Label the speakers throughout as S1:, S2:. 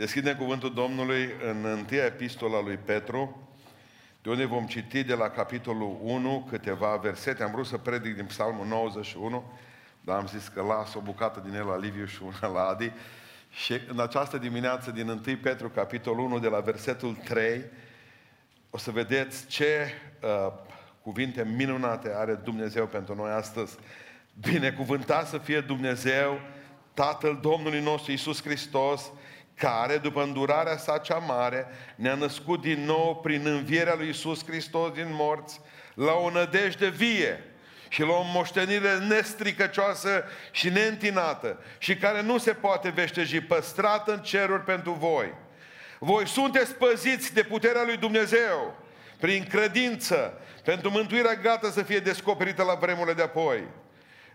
S1: Deschidem cuvântul Domnului în întâia epistola lui Petru, de unde vom citi de la capitolul 1 câteva versete. Am vrut să predic din Psalmul 91, dar am zis că las o bucată din el la Liviu și una la Adi. Și în această dimineață din 1 Petru, capitolul 1, de la versetul 3, o să vedeți ce uh, cuvinte minunate are Dumnezeu pentru noi astăzi. Binecuvântat să fie Dumnezeu, Tatăl Domnului nostru Isus Hristos, care, după îndurarea sa cea mare, ne-a născut din nou prin învierea lui Isus Hristos din morți, la o nădejde vie și la o moștenire nestricăcioasă și neîntinată și care nu se poate veșteji, păstrată în ceruri pentru voi. Voi sunteți păziți de puterea lui Dumnezeu prin credință, pentru mântuirea gata să fie descoperită la vremurile de apoi.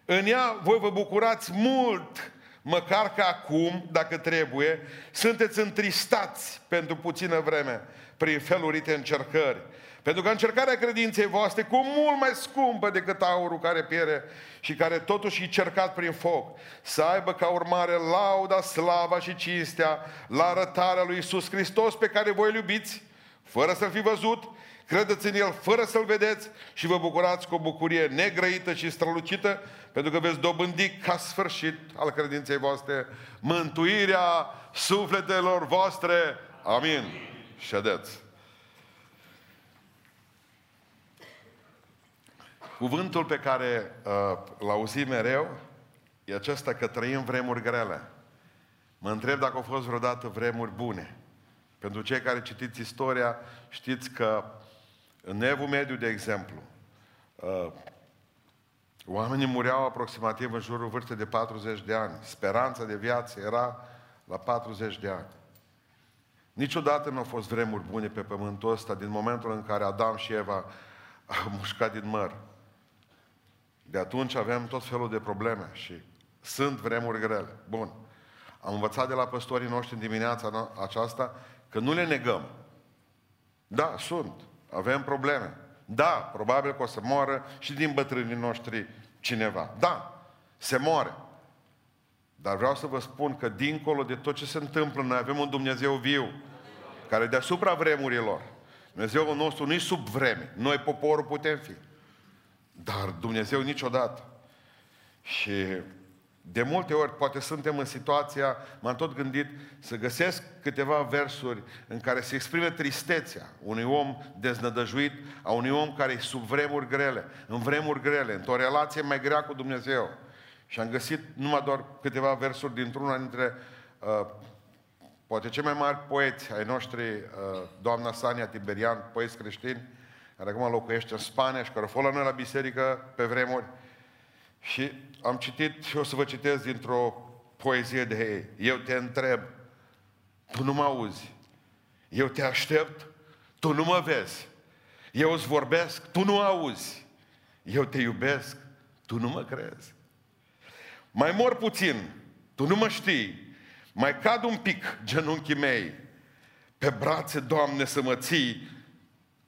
S1: În ea voi vă bucurați mult măcar că acum, dacă trebuie, sunteți întristați pentru puțină vreme prin felurite încercări. Pentru că încercarea credinței voastre, cu mult mai scumpă decât aurul care piere și care totuși e cercat prin foc, să aibă ca urmare lauda, slava și cinstea la arătarea lui Isus Hristos pe care voi îl iubiți, fără să-L fi văzut, credeți în El fără să-L vedeți și vă bucurați cu o bucurie negrăită și strălucită, pentru că veți dobândi ca sfârșit al credinței voastre mântuirea sufletelor voastre. Amin. Ședeți. Cuvântul pe care uh, l auzim mereu e acesta că trăim vremuri grele. Mă întreb dacă au fost vreodată vremuri bune. Pentru cei care citiți istoria, știți că în Evul Mediu, de exemplu, uh, oamenii mureau aproximativ în jurul vârstei de 40 de ani. Speranța de viață era la 40 de ani. Niciodată nu au fost vremuri bune pe pământul ăsta din momentul în care Adam și Eva au mușcat din măr. De atunci avem tot felul de probleme și sunt vremuri grele. Bun. Am învățat de la păstorii noștri în dimineața aceasta că nu le negăm. Da, sunt. Avem probleme. Da, probabil că o să moară și din bătrânii noștri cineva. Da, se moare. Dar vreau să vă spun că dincolo de tot ce se întâmplă, noi avem un Dumnezeu viu, care deasupra vremurilor, Dumnezeul nostru nu-i sub vreme. Noi, poporul, putem fi. Dar Dumnezeu niciodată. Și de multe ori, poate suntem în situația, m-am tot gândit, să găsesc câteva versuri în care se exprime tristețea unui om deznădăjuit, a unui om care e sub vremuri grele, în vremuri grele, într-o relație mai grea cu Dumnezeu. Și am găsit numai doar câteva versuri dintr-una dintre uh, poate cei mai mari poeți ai noștri, uh, doamna Sania Tiberian, poeți creștini, care acum locuiește în Spania și care a fost la noi la biserică pe vremuri. Și am citit și o să vă citesc dintr-o poezie de ei. Eu te întreb, tu nu mă auzi. Eu te aștept, tu nu mă vezi. Eu îți vorbesc, tu nu auzi. Eu te iubesc, tu nu mă crezi. Mai mor puțin, tu nu mă știi. Mai cad un pic genunchii mei. Pe brațe, Doamne, să mă ții.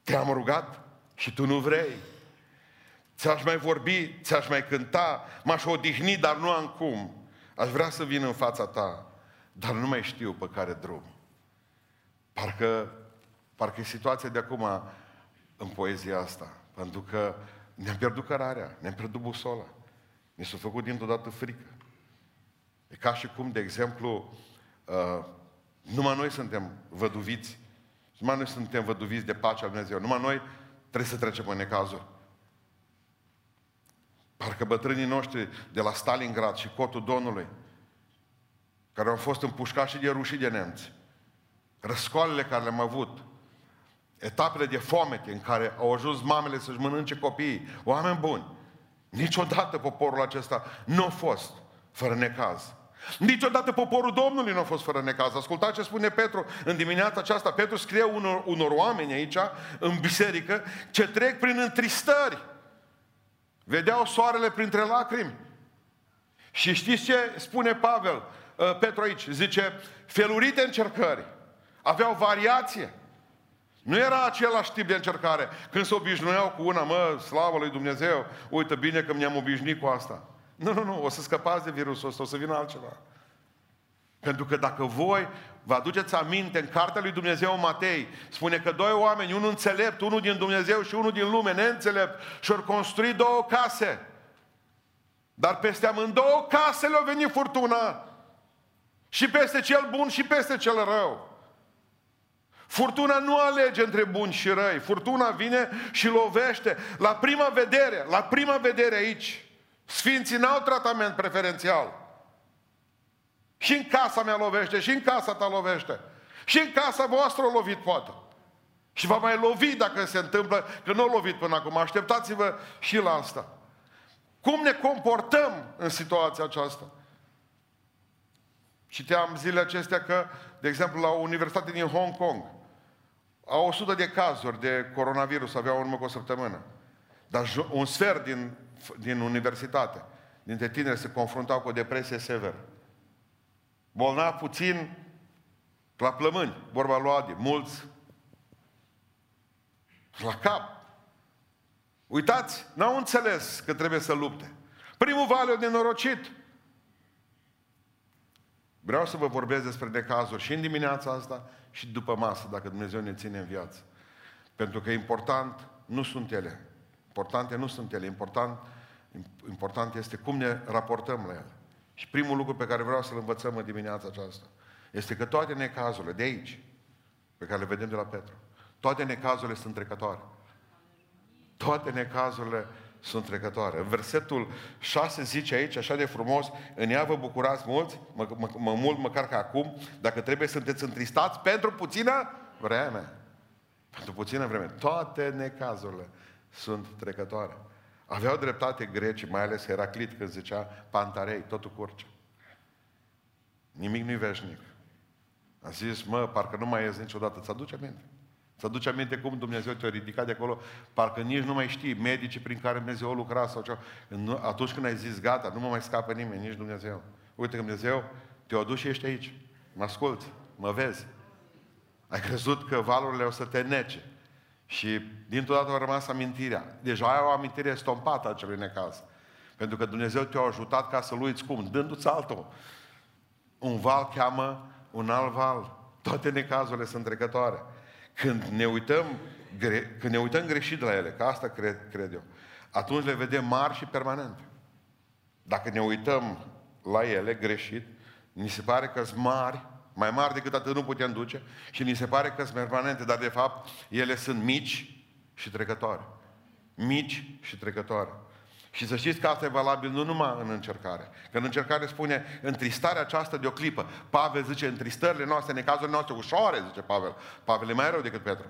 S1: Te-am rugat și tu nu vrei. Ți-aș mai vorbi, ți-aș mai cânta, m-aș odihni, dar nu am cum. Aș vrea să vin în fața ta, dar nu mai știu pe care drum. Parcă, parcă e situația de acum în poezia asta. Pentru că ne-am pierdut cărarea, ne-am pierdut busola. Ne s-a făcut dintr-o dată frică. E ca și cum, de exemplu, uh, numai noi suntem văduviți, numai noi suntem văduviți de pacea Lui Dumnezeu, numai noi trebuie să trecem în necazuri. Parcă bătrânii noștri de la Stalingrad și Cotul Donului, care au fost împușcați și de rușii de nemți, răscoalele care le-am avut, etapele de foamete în care au ajuns mamele să-și mănânce copiii, oameni buni, niciodată poporul acesta nu a fost fără necaz. Niciodată poporul Domnului nu a fost fără necaz. Ascultați ce spune Petru în dimineața aceasta. Petru scrie unor, unor oameni aici, în biserică, ce trec prin întristări. Vedeau soarele printre lacrimi. Și știți ce spune Pavel, uh, Petru aici? Zice, felurite încercări. Aveau variație. Nu era același tip de încercare. Când se obișnuiau cu una, mă, slavă lui Dumnezeu, uite bine că mi-am obișnuit cu asta. Nu, nu, nu, o să scăpați de virusul ăsta, o să vină altceva. Pentru că dacă voi vă aduceți aminte, în cartea lui Dumnezeu Matei, spune că doi oameni, unul înțelept, unul din Dumnezeu și unul din lume, neînțelept, și-au construit două case. Dar peste amândouă casele a venit furtuna. Și peste cel bun și peste cel rău. Furtuna nu alege între buni și răi. Furtuna vine și lovește. La prima vedere, la prima vedere aici, Sfinții n-au tratament preferențial. Și în casa mea lovește, și în casa ta lovește. Și în casa voastră o lovit poate. Și va mai lovi dacă se întâmplă, că nu o lovit până acum. Așteptați-vă și la asta. Cum ne comportăm în situația aceasta? Citeam zilele acestea că, de exemplu, la o universitate din Hong Kong, au 100 de cazuri de coronavirus, aveau urmă cu o săptămână. Dar un sfert din, din universitate, dintre tineri, se confruntau cu o depresie severă. Bolnav puțin, la plămâni, vorba lui Adi, mulți la cap. Uitați, n-au înțeles că trebuie să lupte. Primul vale de norocit. Vreau să vă vorbesc despre necazuri și în dimineața asta și după masă, dacă Dumnezeu ne ține în viață. Pentru că important nu sunt ele. Importante nu sunt ele. Important, important este cum ne raportăm la ele. Și primul lucru pe care vreau să-l învățăm în dimineața aceasta este că toate necazurile de aici, pe care le vedem de la Petru, toate necazurile sunt trecătoare. Toate necazurile sunt trecătoare. În versetul 6 zice aici, așa de frumos, în ea vă bucurați mulți, mă, mă, mă, mult măcar ca acum, dacă trebuie sunteți întristați pentru puțină vreme. Pentru puțină vreme. Toate necazurile sunt trecătoare. Aveau dreptate grecii, mai ales Heraclit, când zicea Pantarei, totul curge. Nimic nu-i veșnic. A zis, mă, parcă nu mai ies niciodată. Ți aduce aminte? Ți aduce aminte cum Dumnezeu te-a ridicat de acolo? Parcă nici nu mai știi medicii prin care Dumnezeu lucra sau ceva. Atunci când ai zis, gata, nu mă mai scapă nimeni, nici Dumnezeu. Uite că Dumnezeu te-a adus și ești aici. Mă asculți, mă vezi. Ai crezut că valurile o să te nece. Și dintr-o dată a rămas amintirea. Deja ai o amintire stompată a acelui necaz. Pentru că Dumnezeu te-a ajutat ca să-L uiți cum? Dându-ți altul. Un val cheamă un alt val. Toate necazurile sunt trecătoare. Când ne uităm, când ne uităm greșit la ele, că asta cred, cred eu, atunci le vedem mari și permanente. Dacă ne uităm la ele greșit, ni se pare că sunt mari mai mari decât atât nu putem duce și ni se pare că sunt permanente, dar de fapt ele sunt mici și trecătoare. Mici și trecătoare. Și să știți că asta e valabil nu numai în încercare. Că în încercare spune întristarea aceasta de o clipă. Pavel zice întristările noastre, necazurile noastre ușoare, zice Pavel. Pavel e mai rău decât Petru.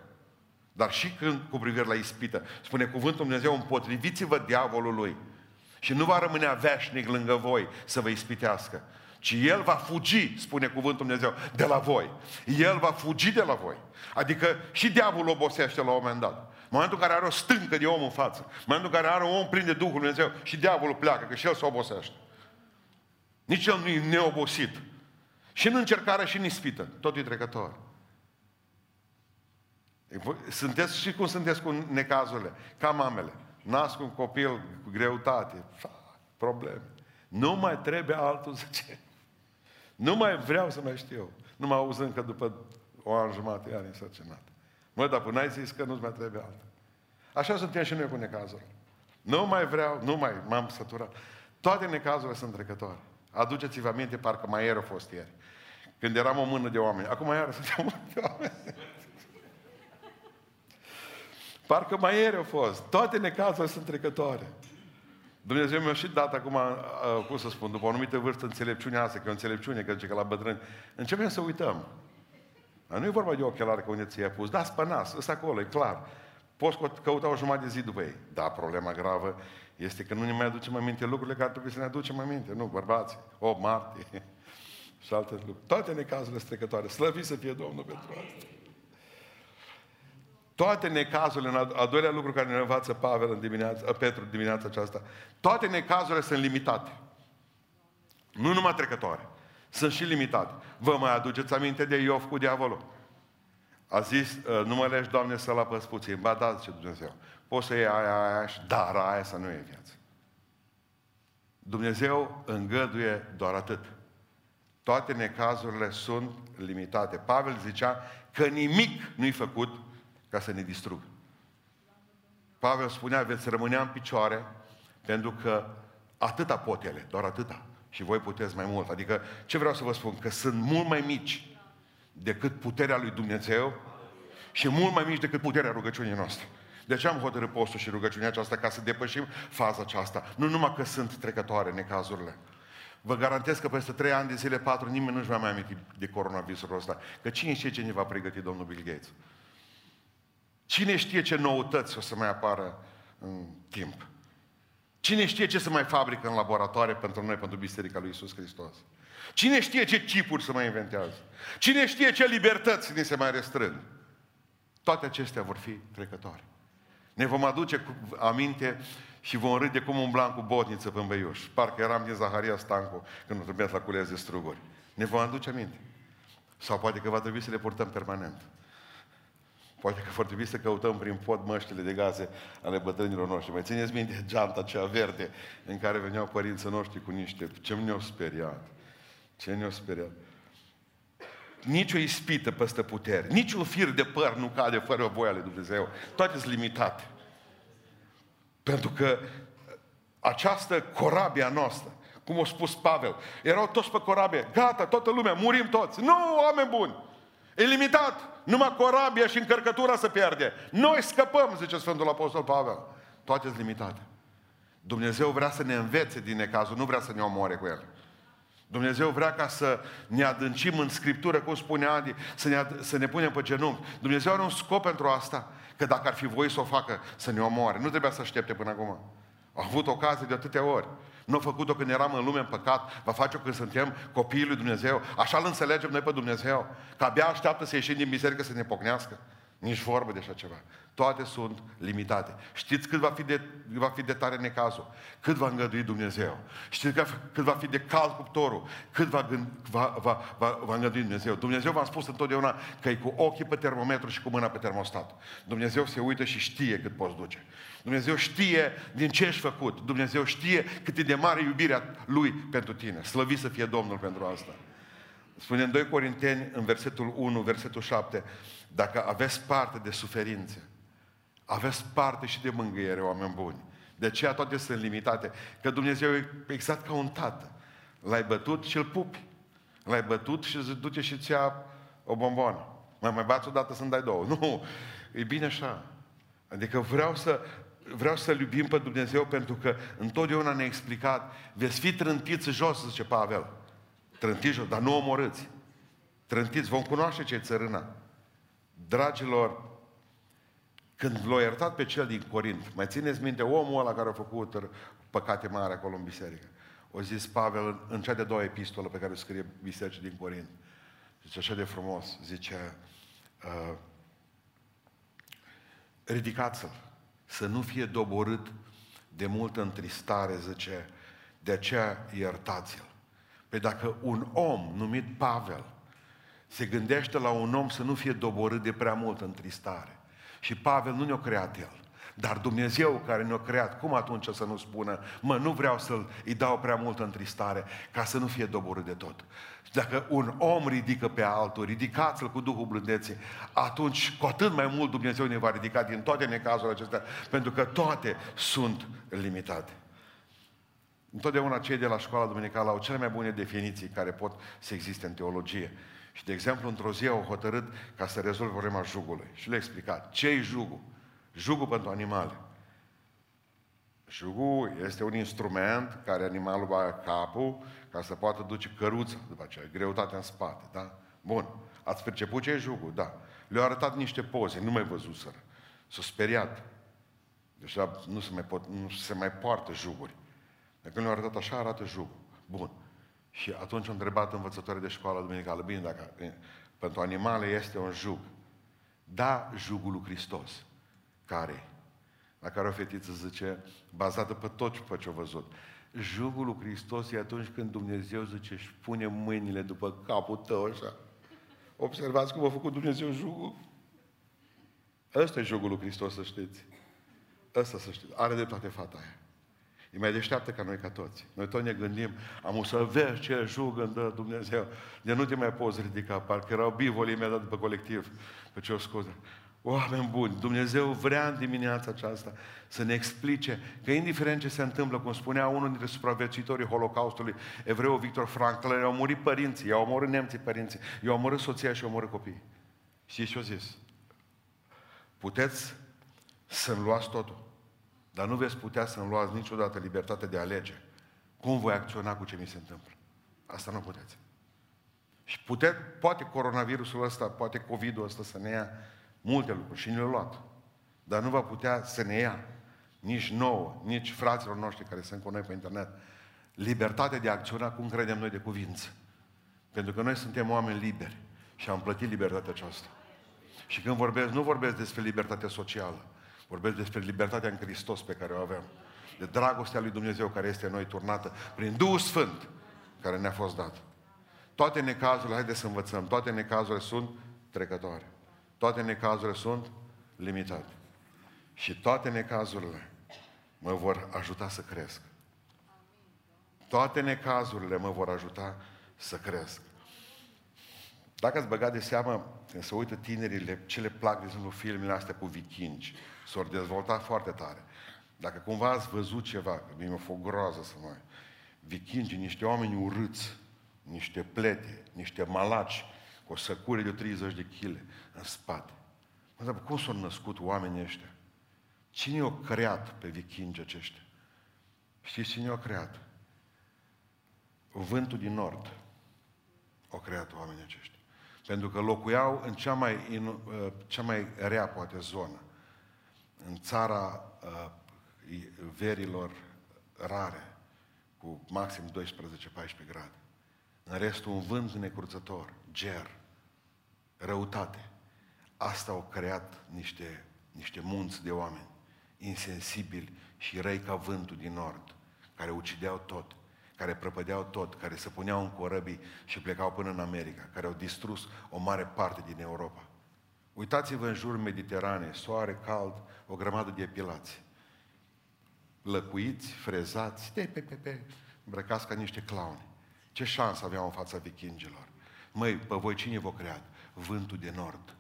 S1: Dar și când cu privire la ispită, spune cuvântul Dumnezeu, împotriviți-vă diavolului. Și nu va rămâne veșnic lângă voi să vă ispitească ci El va fugi, spune cuvântul Dumnezeu, de la voi. El va fugi de la voi. Adică și diavolul obosește la un moment dat. În momentul în care are o stâncă de om în față, în momentul în care are un om plin de Duhul Dumnezeu și diavolul pleacă, că și el se obosește. Nici el nu e neobosit. Și în încercare și în ispită. Tot e trecător. Sunteți și cum sunteți cu necazurile. Ca mamele. Nasc un copil cu greutate. Probleme. Nu mai trebuie altul, zice. Nu mai vreau să mai știu. Nu mă auz încă după o an jumate, ani însărcinat. Mă, dar până ai zis că nu-ți mai trebuie altă. Așa suntem și noi cu necazuri. Nu mai vreau, nu mai, m-am săturat. Toate necazurile sunt trecătoare. Aduceți-vă aminte, parcă mai ieri a fost ieri. Când eram o mână de oameni. Acum iară suntem o mână de oameni. Parcă mai ieri a fost. Toate necazurile sunt trecătoare. Dumnezeu mi-a și dat acum, cum să spun, după o anumită vârstă, înțelepciunea asta, că e o înțelepciune, că zice că la bătrâni, începem să uităm. Dar nu e vorba de ochelari că unde ți-i pus, da, spănas, ăsta acolo, e clar. Poți căuta o jumătate de zi după ei. Da, problema gravă este că nu ne mai aducem aminte lucrurile care trebuie să ne aducem aminte. Nu, bărbați, o martie și alte lucruri. Toate necazurile strecătoare. Slăvit să fie Domnul pentru asta. Toate necazurile, în a doilea lucru care ne învață Pavel în dimineața, Petru dimineața aceasta, toate necazurile sunt limitate. Nu numai trecătoare. Sunt și limitate. Vă mai aduceți aminte de Iov cu diavolul? A zis, ă, nu mă leși, Doamne, să-l apăs puțin. Ba da, zice Dumnezeu. Poți să iei aia, aia, și dar aia să nu e viață. Dumnezeu îngăduie doar atât. Toate necazurile sunt limitate. Pavel zicea că nimic nu-i făcut ca să ne distrugă. Pavel spunea, veți rămânea în picioare pentru că atâta pot ele, doar atâta. Și voi puteți mai mult. Adică, ce vreau să vă spun? Că sunt mult mai mici decât puterea lui Dumnezeu și mult mai mici decât puterea rugăciunii noastre. De ce am hotărât postul și rugăciunea aceasta? Ca să depășim faza aceasta. Nu numai că sunt trecătoare necazurile. Vă garantez că peste trei ani de zile, patru, nimeni nu-și va mai aminti de coronavirusul ăsta. Că cine știe ce ne va pregăti domnul Bill Gates? Cine știe ce noutăți o să mai apară în timp? Cine știe ce să mai fabrică în laboratoare pentru noi, pentru Biserica lui Isus Hristos? Cine știe ce chipuri să mai inventează? Cine știe ce libertăți ne se mai restrâng? Toate acestea vor fi trecătoare. Ne vom aduce cu aminte și vom râde cum umblam cu botniță pe Beiuș. Parcă eram din Zaharia Stancu când trebuia să cules de struguri. Ne vom aduce aminte. Sau poate că va trebui să le purtăm permanent. Poate că vor trebui să căutăm prin pod măștile de gaze ale bătrânilor noștri. Mai țineți minte geanta cea verde în care veneau părinții noștri cu niște... Ce ne-au speriat? Ce ne-au speriat? Nici o ispită peste putere, nici un fir de păr nu cade fără voia lui Dumnezeu. Toate sunt limitate. Pentru că această corabie a noastră, cum a spus Pavel, erau toți pe corabie, gata, toată lumea, murim toți. Nu, oameni buni! E limitat. Numai corabia și încărcătura se pierde. Noi scăpăm, zice Sfântul Apostol Pavel. Toate sunt limitate. Dumnezeu vrea să ne învețe din necazul, nu vrea să ne omoare cu el. Dumnezeu vrea ca să ne adâncim în Scriptură, cum spune Adi, să ne, să ne punem pe genunchi. Dumnezeu are un scop pentru asta, că dacă ar fi voie să o facă, să ne omoare. Nu trebuia să aștepte până acum. A avut ocazie de atâtea ori. Nu a făcut-o când eram în lume în păcat, va face-o când suntem copiii lui Dumnezeu. Așa îl înțelegem noi pe Dumnezeu, că abia așteaptă să ieșim din biserică să ne pocnească. Nici vorbă de așa ceva. Toate sunt limitate. Știți cât va fi de, va fi de tare necazul? Cât va îngădui Dumnezeu? Știți cât va fi de cald cuptorul? Cât va, va, va, va, va îngădui Dumnezeu? Dumnezeu v-a spus întotdeauna că e cu ochii pe termometru și cu mâna pe termostat. Dumnezeu se uită și știe cât poți duce. Dumnezeu știe din ce ești făcut. Dumnezeu știe cât e de mare iubirea Lui pentru tine. Slăvit să fie Domnul pentru asta. Spune în 2 Corinteni, în versetul 1, versetul 7, dacă aveți parte de suferințe, aveți parte și de mângâiere, oameni buni. De aceea toate sunt limitate. Că Dumnezeu e exact ca un tată. L-ai bătut și îl pupi. L-ai bătut și îți duce și îți ia o bomboană. Mai mai bați odată să-mi dai două. Nu, e bine așa. Adică vreau să, vreau să-L iubim pe Dumnezeu pentru că întotdeauna ne-a explicat, veți fi trântiți jos, zice Pavel. Trântiți jos, dar nu omorâți. Trântiți, vom cunoaște ce țărâna. Dragilor, când l-a iertat pe cel din Corint, mai țineți minte omul ăla care a făcut păcate mari acolo în biserică. O zis Pavel în cea de doua epistolă pe care o scrie bisericii din Corint. Zice așa de frumos, zice, uh, ridicați-l, să nu fie doborât de multă întristare, zice, de aceea iertați-l. Păi dacă un om numit Pavel se gândește la un om să nu fie doborât de prea multă întristare, și Pavel nu ne-a creat el, dar Dumnezeu care ne-a creat, cum atunci să nu spună, mă, nu vreau să-l îi dau prea multă întristare, ca să nu fie doborât de tot. Dacă un om ridică pe altul, ridicați-l cu Duhul blândeții, atunci cu atât mai mult Dumnezeu ne va ridica din toate necazurile acestea, pentru că toate sunt limitate. Întotdeauna cei de la școala duminicală au cele mai bune definiții care pot să existe în teologie. Și, de exemplu, într-o zi au hotărât ca să rezolve problema jugului. Și le-a explicat. Ce e jugul? Jugul pentru animale. Jugul este un instrument care animalul va capul ca să poată duce căruța după aceea, greutatea în spate, da? Bun. Ați perceput ce e jugul? Da. Le-au arătat niște poze, nu mai văzuseră. S-au speriat. Deci nu se mai, pot, nu se mai poartă juguri. Dacă le-au arătat așa, arată jugul. Bun. Și atunci am întrebat învățătorii de școală duminicală, bine, dacă pentru animale este un jug. Da, jugul lui Hristos. Care? La care o fetiță zice, bazată pe tot pe ce a văzut. Jugul lui Hristos e atunci când Dumnezeu zice, își pune mâinile după capul tău așa. Observați cum a făcut Dumnezeu jugul? Ăsta e jugul lui Hristos, să știți. Ăsta să știți. Are dreptate fata aia. E mai deșteaptă ca noi ca toți. Noi tot ne gândim, am să vezi ce jugă dă Dumnezeu. De nu te mai poți ridica, parcă erau bivolii imediat după colectiv, pe ce o scuză. Oameni buni, Dumnezeu vrea în dimineața aceasta să ne explice că indiferent ce se întâmplă, cum spunea unul dintre supraviețuitorii Holocaustului, evreul Victor Frankl, i-au murit părinții, i-au omorât nemții părinții, i-au omorât soția și i-au omorât copiii. Și ce-a zis? Puteți să-mi luați totul, dar nu veți putea să-mi luați niciodată libertatea de a alege cum voi acționa cu ce mi se întâmplă. Asta nu puteți. Și pute, poate coronavirusul ăsta, poate COVID-ul ăsta să ne ia multe lucruri și ne le-a luat. Dar nu va putea să ne ia nici nouă, nici fraților noștri care sunt cu noi pe internet, libertatea de a acționa cum credem noi de cuvință. Pentru că noi suntem oameni liberi și am plătit libertatea aceasta. Și când vorbesc, nu vorbesc despre libertatea socială, vorbesc despre libertatea în Hristos pe care o avem. De dragostea lui Dumnezeu care este în noi turnată prin Duhul Sfânt care ne-a fost dat. Toate necazurile, haideți să învățăm, toate necazurile sunt trecătoare. Toate necazurile sunt limitate. Și toate necazurile mă vor ajuta să cresc. Toate necazurile mă vor ajuta să cresc. Dacă ați băgat de seamă, când se uită tinerile, ce le plac, de exemplu, filmele astea cu vikingi, s-au dezvoltat foarte tare. Dacă cumva ați văzut ceva, că mie mi-a fost groază să mai... Vikingi, niște oameni urâți, niște plete, niște malaci, cu o săcură de 30 de kg în spate. Mă întreb, cum s-au născut oamenii ăștia? Cine i-a creat pe vikingi aceștia? Știți cine i-a creat? Vântul din nord. Au creat oamenii aceștia. Pentru că locuiau în cea mai, în, uh, cea mai rea, poate, zonă. În țara uh, verilor rare, cu maxim 12-14 grade. În restul un vânt necurțător, ger, răutate. Asta au creat niște, niște munți de oameni insensibili și răi ca vântul din nord, care ucideau tot, care prăpădeau tot, care se puneau în corăbii și plecau până în America, care au distrus o mare parte din Europa. Uitați-vă în jur Mediterane, soare cald, o grămadă de epilați. Lăcuiți, frezați, de pe, pe, pe, îmbrăcați ca niște clowni. Ce șansă aveau în fața vikingilor? Măi, pe voi cine vă creat? Vântul de nord.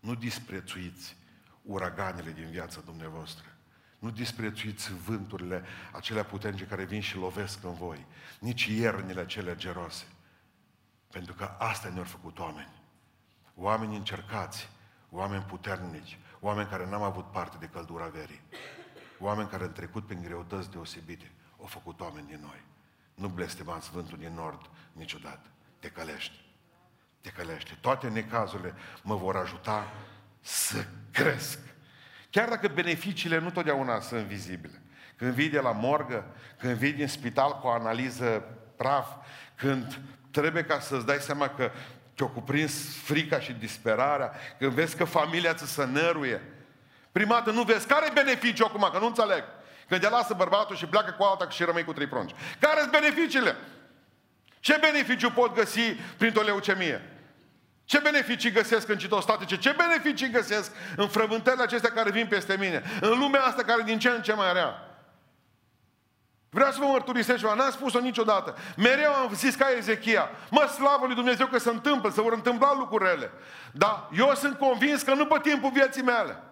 S1: Nu disprețuiți uraganele din viața dumneavoastră. Nu disprețuiți vânturile acelea puternice care vin și lovesc în voi. Nici iernile acelea geroase. Pentru că asta ne-au făcut oameni. Oameni încercați, oameni puternici, oameni care n-am avut parte de căldura verii. Oameni care în trecut prin greutăți deosebite au făcut oameni din noi. Nu blestemați vântul din nord niciodată. Te călești. Te călește. Toate necazurile mă vor ajuta să cresc. Chiar dacă beneficiile nu totdeauna sunt vizibile. Când vii de la morgă, când vii din spital cu o analiză praf, când trebuie ca să-ți dai seama că te-a cuprins frica și disperarea, când vezi că familia ți se năruie. Prima dată nu vezi care e beneficiul acum, că nu înțeleg. Când te lasă bărbatul și pleacă cu alta și rămâi cu trei prunci. Care sunt beneficiile? Ce beneficiu pot găsi printr-o leucemie? Ce beneficii găsesc în citostatice? Ce beneficii găsesc în frământările acestea care vin peste mine? În lumea asta care din ce în ce mai rea. Vreau să vă mărturisesc ceva, n-am spus-o niciodată. Mereu am zis ca Ezechia, mă slavă lui Dumnezeu că se întâmplă, se vor întâmpla lucrurile. Dar eu sunt convins că nu pe timpul vieții mele.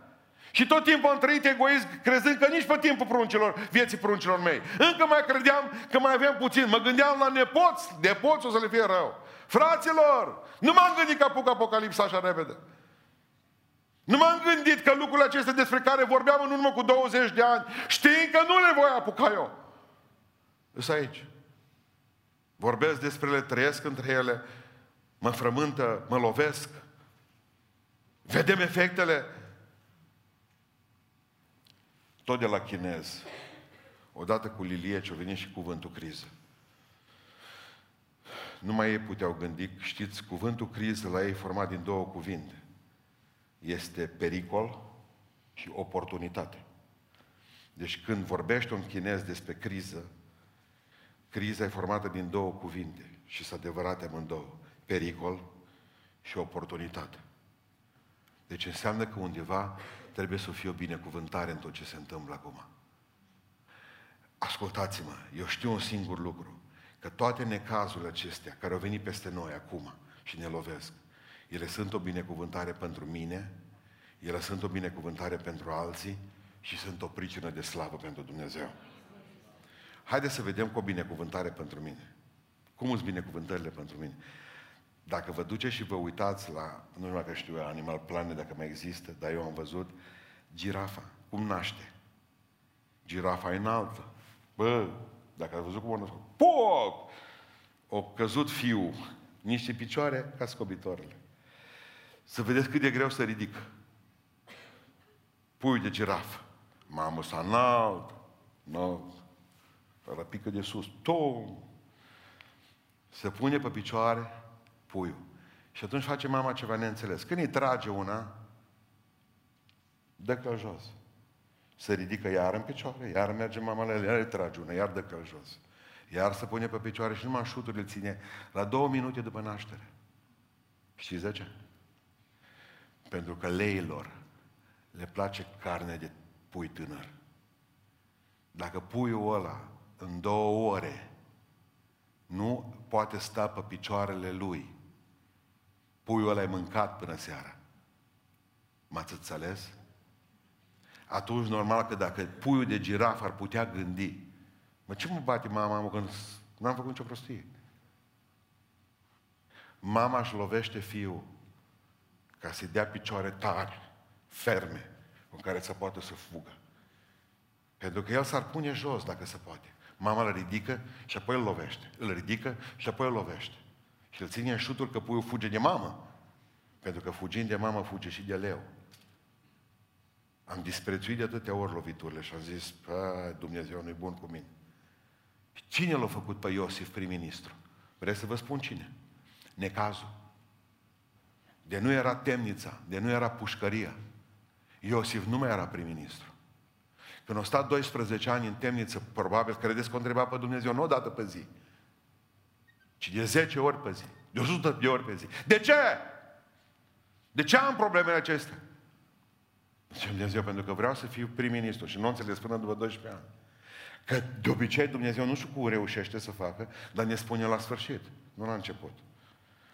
S1: Și tot timpul am trăit egoist, crezând că nici pe timpul pruncilor, vieții pruncilor mei. Încă mai credeam că mai aveam puțin. Mă gândeam la nepoți, nepoți o să le fie rău. Fraților, nu m-am gândit că apuc Apocalipsa așa repede. Nu m-am gândit că lucrurile acestea despre care vorbeam în urmă cu 20 de ani, știind că nu le voi apuca eu. Sunt aici. Vorbesc despre ele, trăiesc între ele, mă frământă, mă lovesc. Vedem efectele tot de la chinez. Odată cu Lilie ce-a venit și cuvântul criză. Numai ei puteau gândi, știți, cuvântul criză la ei format din două cuvinte. Este pericol și oportunitate. Deci când vorbește un chinez despre criză, criza e formată din două cuvinte și sunt adevărate amândouă. Pericol și oportunitate. Deci înseamnă că undeva trebuie să fie o binecuvântare în tot ce se întâmplă acum. ascultați-mă, eu știu un singur lucru, că toate necazurile acestea care au venit peste noi acum și ne lovesc, ele sunt o binecuvântare pentru mine, ele sunt o binecuvântare pentru alții și sunt o pricină de slavă pentru Dumnezeu. Haideți să vedem cu o binecuvântare pentru mine. Cum sunt binecuvântările pentru mine? Dacă vă duceți și vă uitați la, nu știu dacă știu Animal Planet, dacă mai există, dar eu am văzut girafa, cum naște. Girafa e înaltă. Bă, dacă ați văzut cum o născut, poc! O căzut fiu, niște picioare ca scobitorele. Să vedeți cât de greu să ridică. Pui de girafă. Mamă, s-a înalt, înalt, răpică de sus, tom. Se pune pe picioare puiul. Și atunci face mama ceva neînțeles. Când îi trage una, dă că jos. Se ridică iar în picioare, iar merge mama la el, iar îi trage una, iar dă că jos. Iar se pune pe picioare și numai șutul îl ține la două minute după naștere. Știți de ce? Pentru că leilor le place carne de pui tânăr. Dacă puiul ăla în două ore nu poate sta pe picioarele lui, puiul ăla e mâncat până seara. M-ați înțeles? Atunci, normal că dacă puiul de giraf ar putea gândi, mă, ce mă bate mama mă, când n-am făcut nicio prostie? Mama își lovește fiul ca să-i dea picioare tari, ferme, cu care să poată să fugă. Pentru că el s-ar pune jos dacă se poate. Mama îl ridică și apoi îl lovește. Îl ridică și apoi îl lovește. Și îl ține în șutul că puiul fuge de mamă. Pentru că fugind de mamă fuge și de leu. Am disprețuit de atâtea ori loviturile și am zis, Dumnezeu nu-i bun cu mine. Cine l-a făcut pe Iosif prim-ministru? Vreți să vă spun cine? Necazul. De nu era temnița, de nu era pușcăria. Iosif nu mai era prim-ministru. Când a stat 12 ani în temniță, probabil, credeți că o întreba pe Dumnezeu nu o dată pe zi, ci de 10 ori pe zi, de 100 de ori pe zi. De ce? De ce am problemele acestea? Zice Dumnezeu, pentru că vreau să fiu prim-ministru și nu înțeles până după 12 ani. Că de obicei Dumnezeu nu știu cum reușește să facă, dar ne spune la sfârșit, nu la început.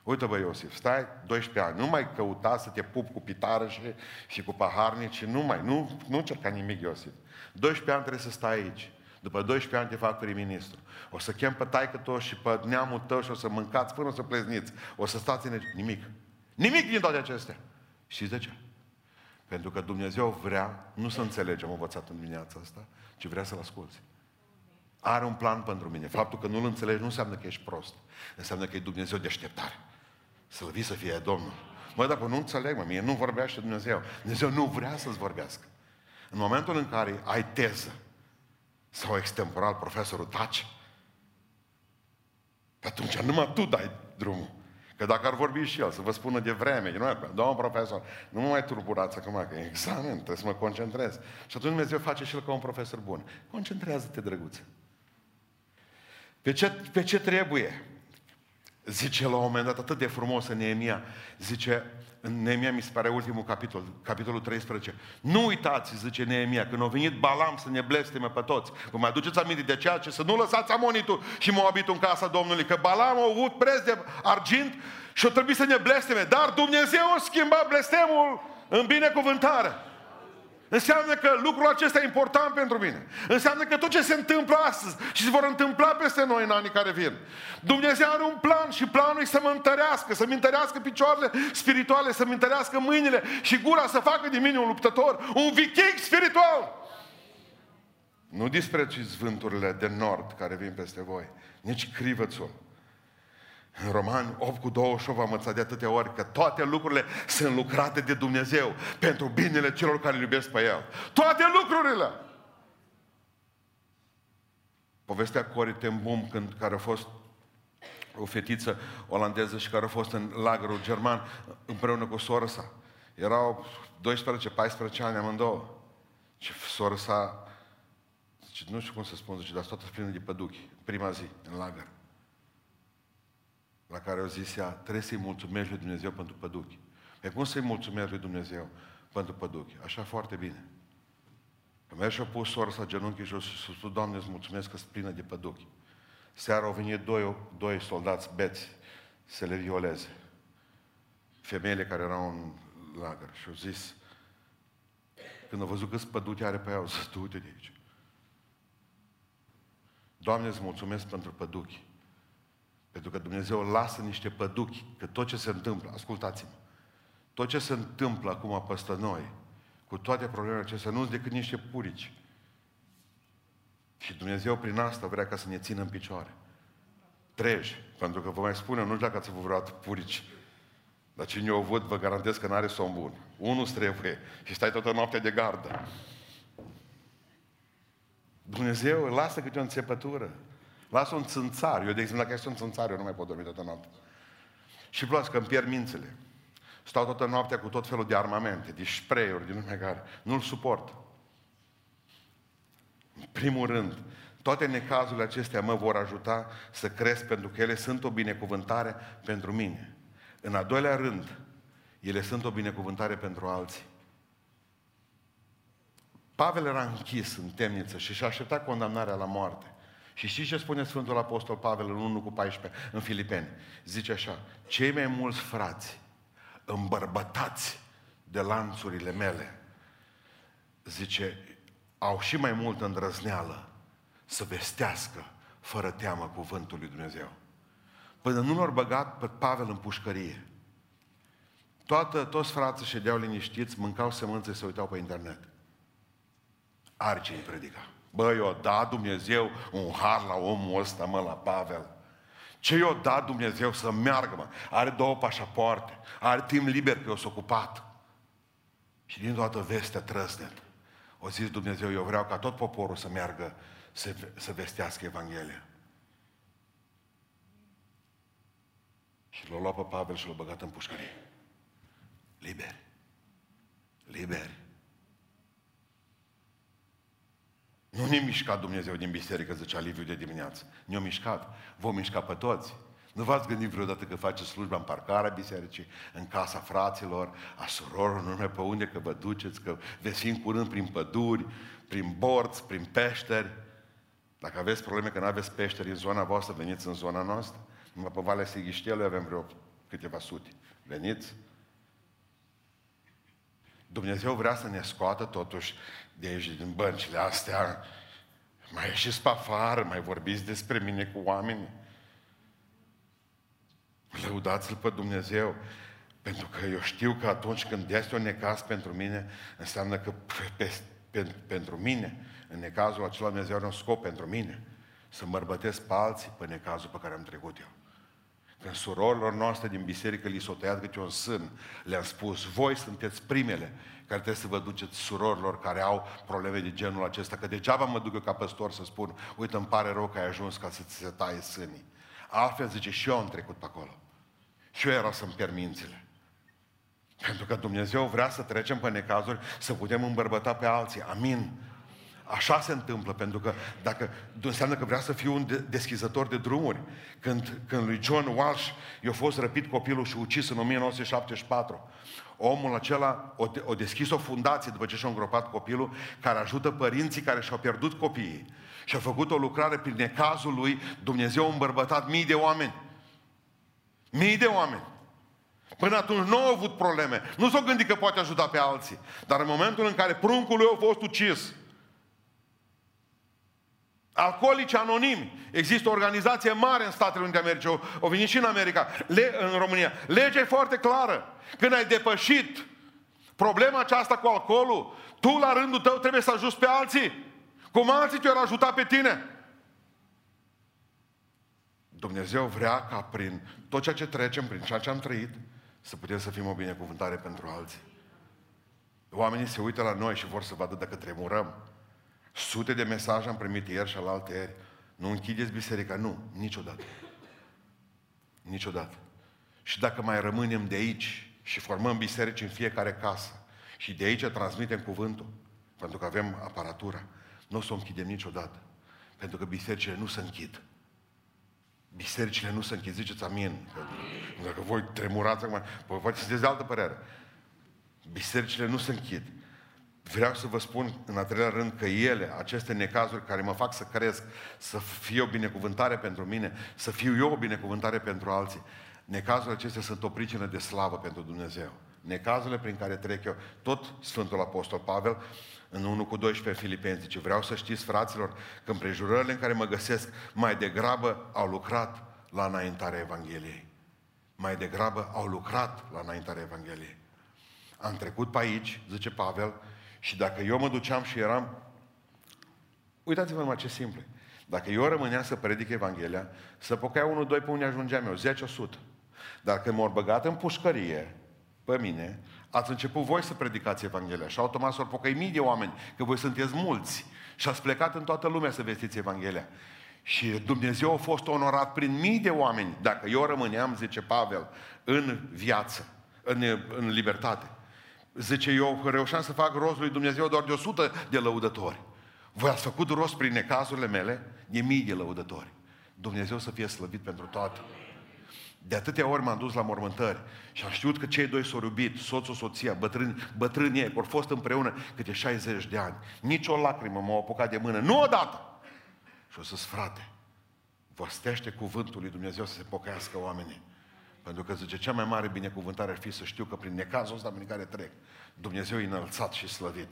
S1: Uite bă Iosif, stai 12 ani, nu mai căuta să te pup cu pitară și, și cu paharnici, nu mai, nu, nu cerca nimic Iosif. 12 ani trebuie să stai aici. După 12 ani te fac prim-ministru. O să chem pe taică tău și pe neamul tău și o să mâncați până o să plezniți. O să stați în... Nimic. Nimic din toate acestea. Știți de ce? Pentru că Dumnezeu vrea, nu să înțelegem învățat în dimineața asta, ci vrea să-L asculți. Are un plan pentru mine. Faptul că nu-L înțelegi nu înseamnă că ești prost. Înseamnă că e Dumnezeu deșteptare. Să-L să fie Domnul. Mă, dacă nu înțeleg, mă, mie nu vorbește Dumnezeu. Dumnezeu nu vrea să-ți vorbească. În momentul în care ai teză sau extemporal profesorul taci, atunci numai tu dai drumul. Că dacă ar vorbi și el, să vă spună de vreme, nu ar, domnul profesor, nu mă mai turburați acum, că e examen, trebuie să mă concentrez. Și atunci Dumnezeu face și el ca un profesor bun. Concentrează-te, drăguță. Pe ce, pe ce trebuie? Zice la un moment dat atât de frumos în Neemia, zice, în Neemia mi se pare ultimul capitol, capitolul 13. Nu uitați, zice Neemia, când a venit Balam să ne blesteme pe toți. Vă mai aduceți aminte de ceea ce să nu lăsați amonitul și Moabitul în casa Domnului, că Balam a avut preț de argint și a trebuit să ne blesteme. Dar Dumnezeu a schimbat blestemul în binecuvântare. Înseamnă că lucrul acesta e important pentru mine. Înseamnă că tot ce se întâmplă astăzi și se vor întâmpla peste noi în anii care vin. Dumnezeu are un plan și planul e să mă întărească, să-mi întărească picioarele spirituale, să-mi întărească mâinile și gura să facă din mine un luptător, un viking spiritual. Nu disprețuiți vânturile de nord care vin peste voi, nici crivățul. În Romani 8 cu 28 am înțeles de atâtea ori că toate lucrurile sunt lucrate de Dumnezeu pentru binele celor care îl iubesc pe El. Toate lucrurile! Povestea Cori Tembum, când, care a fost o fetiță olandeză și care a fost în lagărul german împreună cu sora sa. Erau 12-14 ani amândouă. Și sora sa, zice, nu știu cum să spun, zice, dar toată plină de păduchi, prima zi, în lagăr la care au zis ea, trebuie să-i mulțumești lui Dumnezeu pentru păduchi. Pe cum să-i mulțumești lui Dumnezeu pentru păduchi? Așa foarte bine. Că merg și-a pus sora sa genunchi jos și s-a spus, Doamne, îți mulțumesc că sunt plină de păduchi. Seara au venit doi, doi soldați beți să le violeze. Femeile care erau în lagăr și au zis, când au văzut că păduche are pe ea, au zis, du de aici. Doamne, îți mulțumesc pentru păduchi. Pentru că Dumnezeu lasă niște păduchi, că tot ce se întâmplă, ascultați-mă, tot ce se întâmplă acum peste noi, cu toate problemele acestea, nu sunt decât niște purici. Și Dumnezeu prin asta vrea ca să ne țină în picioare. Treji, pentru că vă mai spune, nu știu dacă ați avut vreodată purici, dar cine o văd, vă garantez că n-are somn bun. Unul trebuie și stai toată noaptea de gardă. Dumnezeu lasă câte o înțepătură. Lasă un țânțar. Eu, de exemplu, dacă ești un țânțar, eu nu mai pot dormi toată noaptea. Și plus că îmi pierd mințele. Stau toată noaptea cu tot felul de armamente, de spray-uri, din lumea care nu-l suport. În primul rând, toate necazurile acestea mă vor ajuta să cresc pentru că ele sunt o binecuvântare pentru mine. În al doilea rând, ele sunt o binecuvântare pentru alții. Pavel era închis în temniță și și-a așteptat condamnarea la moarte. Și știți ce spune Sfântul Apostol Pavel în 1 cu 14 în Filipeni? Zice așa, cei mai mulți frați îmbărbătați de lanțurile mele, zice, au și mai multă îndrăzneală să vestească fără teamă cuvântul lui Dumnezeu. Până nu l-au băgat pe Pavel în pușcărie. Toată, toți frații ședeau liniștiți, mâncau sămânțe și se uitau pe internet. Arce îi predica. Băi, eu da Dumnezeu un har la omul ăsta, mă, la Pavel. Ce i-a dat Dumnezeu să meargă, mă? Are două pașapoarte, are timp liber că e ocupat. Și din toată vestea trăsnet, o zis Dumnezeu, eu vreau ca tot poporul să meargă să, să vestească Evanghelia. Și l-a luat pe Pavel și l-a băgat în pușcărie. Liber. Liber. Nu ne-a mișcat Dumnezeu din biserică, zicea Liviu de dimineață. Ne-a mișcat. Vom mișca pe toți. Nu v-ați gândit vreodată că faceți slujba în parcarea bisericii, în casa fraților, a surorilor, nu numai pe unde că vă duceți, că veți fi în curând prin păduri, prin borți, prin peșteri. Dacă aveți probleme că nu aveți peșteri în zona voastră, veniți în zona noastră. Numai pe Valea Sighiștelui avem vreo câteva sute. Veniți? Dumnezeu vrea să ne scoată totuși de aici, din băncile astea. Mai ieșiți pe afară, mai vorbiți despre mine cu oameni. Lăudați-L pe Dumnezeu. Pentru că eu știu că atunci când este un necaz pentru mine, înseamnă că pe, pe, pentru mine, în necazul acela Dumnezeu are un scop pentru mine. Să mărbătesc pe alții pe necazul pe care am trecut eu. Când surorilor noastre din biserică li s-o tăiat câte un sân, le-am spus, voi sunteți primele care trebuie să vă duceți surorilor care au probleme de genul acesta, că degeaba mă duc eu ca păstor să spun, uite, îmi pare rău că ai ajuns ca să ți se taie sânii. Altfel zice, și eu am trecut pe acolo. Și eu era să-mi pierd mințile. Pentru că Dumnezeu vrea să trecem pe necazuri, să putem îmbărbăta pe alții. Amin. Așa se întâmplă, pentru că dacă înseamnă că vrea să fiu un deschizător de drumuri. Când, când lui John Walsh i-a fost răpit copilul și ucis în 1974, omul acela o, o deschis o fundație după ce și-a îngropat copilul, care ajută părinții care și-au pierdut copiii. Și a făcut o lucrare prin necazul lui, Dumnezeu a îmbărbătat mii de oameni. Mii de oameni. Până atunci nu au avut probleme. Nu s-au gândit că poate ajuta pe alții. Dar în momentul în care pruncul lui a fost ucis, Alcoolici anonimi. Există o organizație mare în Statele Unite Americii, o, o venit și în America, le, în România. Legea e foarte clară. Când ai depășit problema aceasta cu alcoolul, tu la rândul tău trebuie să ajuți pe alții. Cum alții te-au ajutat pe tine. Dumnezeu vrea ca prin tot ceea ce trecem, prin ceea ce am trăit, să putem să fim o binecuvântare pentru alții. Oamenii se uită la noi și vor să vadă dacă tremurăm. Sute de mesaje am primit ieri și alaltă ieri. Nu închideți biserica. Nu, niciodată. Niciodată. Și dacă mai rămânem de aici și formăm biserici în fiecare casă și de aici transmitem cuvântul, pentru că avem aparatura, nu o să o închidem niciodată. Pentru că bisericile nu se închid. Bisericile nu se închid. Ziceți amin. Dacă voi tremurați acum, voi sunteți de altă părere. Bisericile nu se închid. Vreau să vă spun în al treilea rând că ele, aceste necazuri care mă fac să cresc, să fie o binecuvântare pentru mine, să fiu eu o binecuvântare pentru alții, necazurile acestea sunt o pricină de slavă pentru Dumnezeu. Necazurile prin care trec eu, tot Sfântul Apostol Pavel, în 1 cu 12 Filipeni, zice, vreau să știți, fraților, că împrejurările în care mă găsesc mai degrabă au lucrat la înaintarea Evangheliei. Mai degrabă au lucrat la înaintarea Evangheliei. Am trecut pe aici, zice Pavel, și dacă eu mă duceam și eram... Uitați-vă numai ce simplu. Dacă eu rămâneam să predic Evanghelia, să pocăia unul, doi pe unde ajungeam eu, 10-100. Dar când m-au băgat în pușcărie, pe mine, ați început voi să predicați Evanghelia și automat s-au pocăi mii de oameni, că voi sunteți mulți și ați plecat în toată lumea să vestiți Evanghelia. Și Dumnezeu a fost onorat prin mii de oameni. Dacă eu rămâneam, zice Pavel, în viață, în, în libertate. Zice, eu reușeam să fac rost lui Dumnezeu doar de 100 de lăudători. Voi ați făcut rost prin necazurile mele de mii de lăudători. Dumnezeu să fie slăvit pentru toate. De atâtea ori m-am dus la mormântări și am știut că cei doi s-au iubit, soțul, soția, bătrâni, bătrâni ei, au fost împreună câte 60 de ani. Nici o lacrimă m-a apucat de mână, nu odată! Și o să-s frate, văstește cuvântul lui Dumnezeu să se pocăiască oamenii. Pentru că zice, cea mai mare binecuvântare ar fi să știu că prin necazul ăsta prin care trec, Dumnezeu e înălțat și slăvit.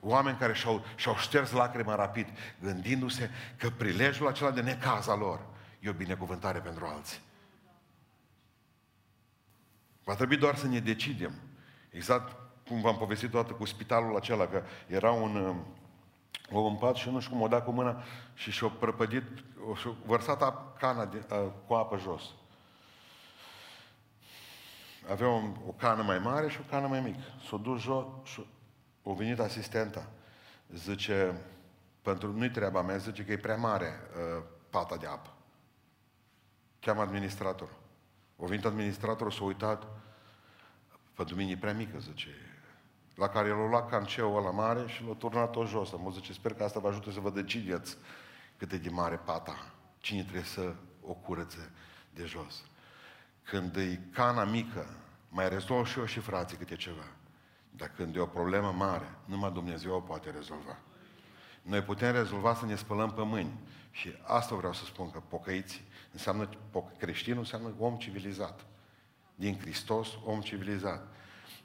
S1: Oameni care și-au, și-au șters lacrima rapid, gândindu-se că prilejul acela de necaz al lor e o binecuvântare pentru alții. Va trebui doar să ne decidem. Exact cum v-am povestit toată cu spitalul acela, că era un, o în pat și nu știu cum o dat cu mâna și și-o prăpădit, și-o vărsat cana de, uh, cu apă jos. Avea o, o cană mai mare și o cană mai mică. S-o dus jos și o venit asistenta. Zice, pentru nu-i treaba mea, zice că e prea mare uh, pata de apă. Cheamă administratorul. O venit administratorul, s-a uitat, pe dumini prea mică, zice, la care l-a luat canceul ăla mare și l-a turnat-o jos. Mă zice, sper că asta vă ajută să vă decideți cât e de mare pata. Cine trebuie să o curățe de jos. Când e cana mică, mai rezolv și eu și frații câte ceva. Dar când e o problemă mare, numai Dumnezeu o poate rezolva. Noi putem rezolva să ne spălăm pe mâini. Și asta vreau să spun, că pocăiți înseamnă, creștinul înseamnă om civilizat. Din Hristos, om civilizat.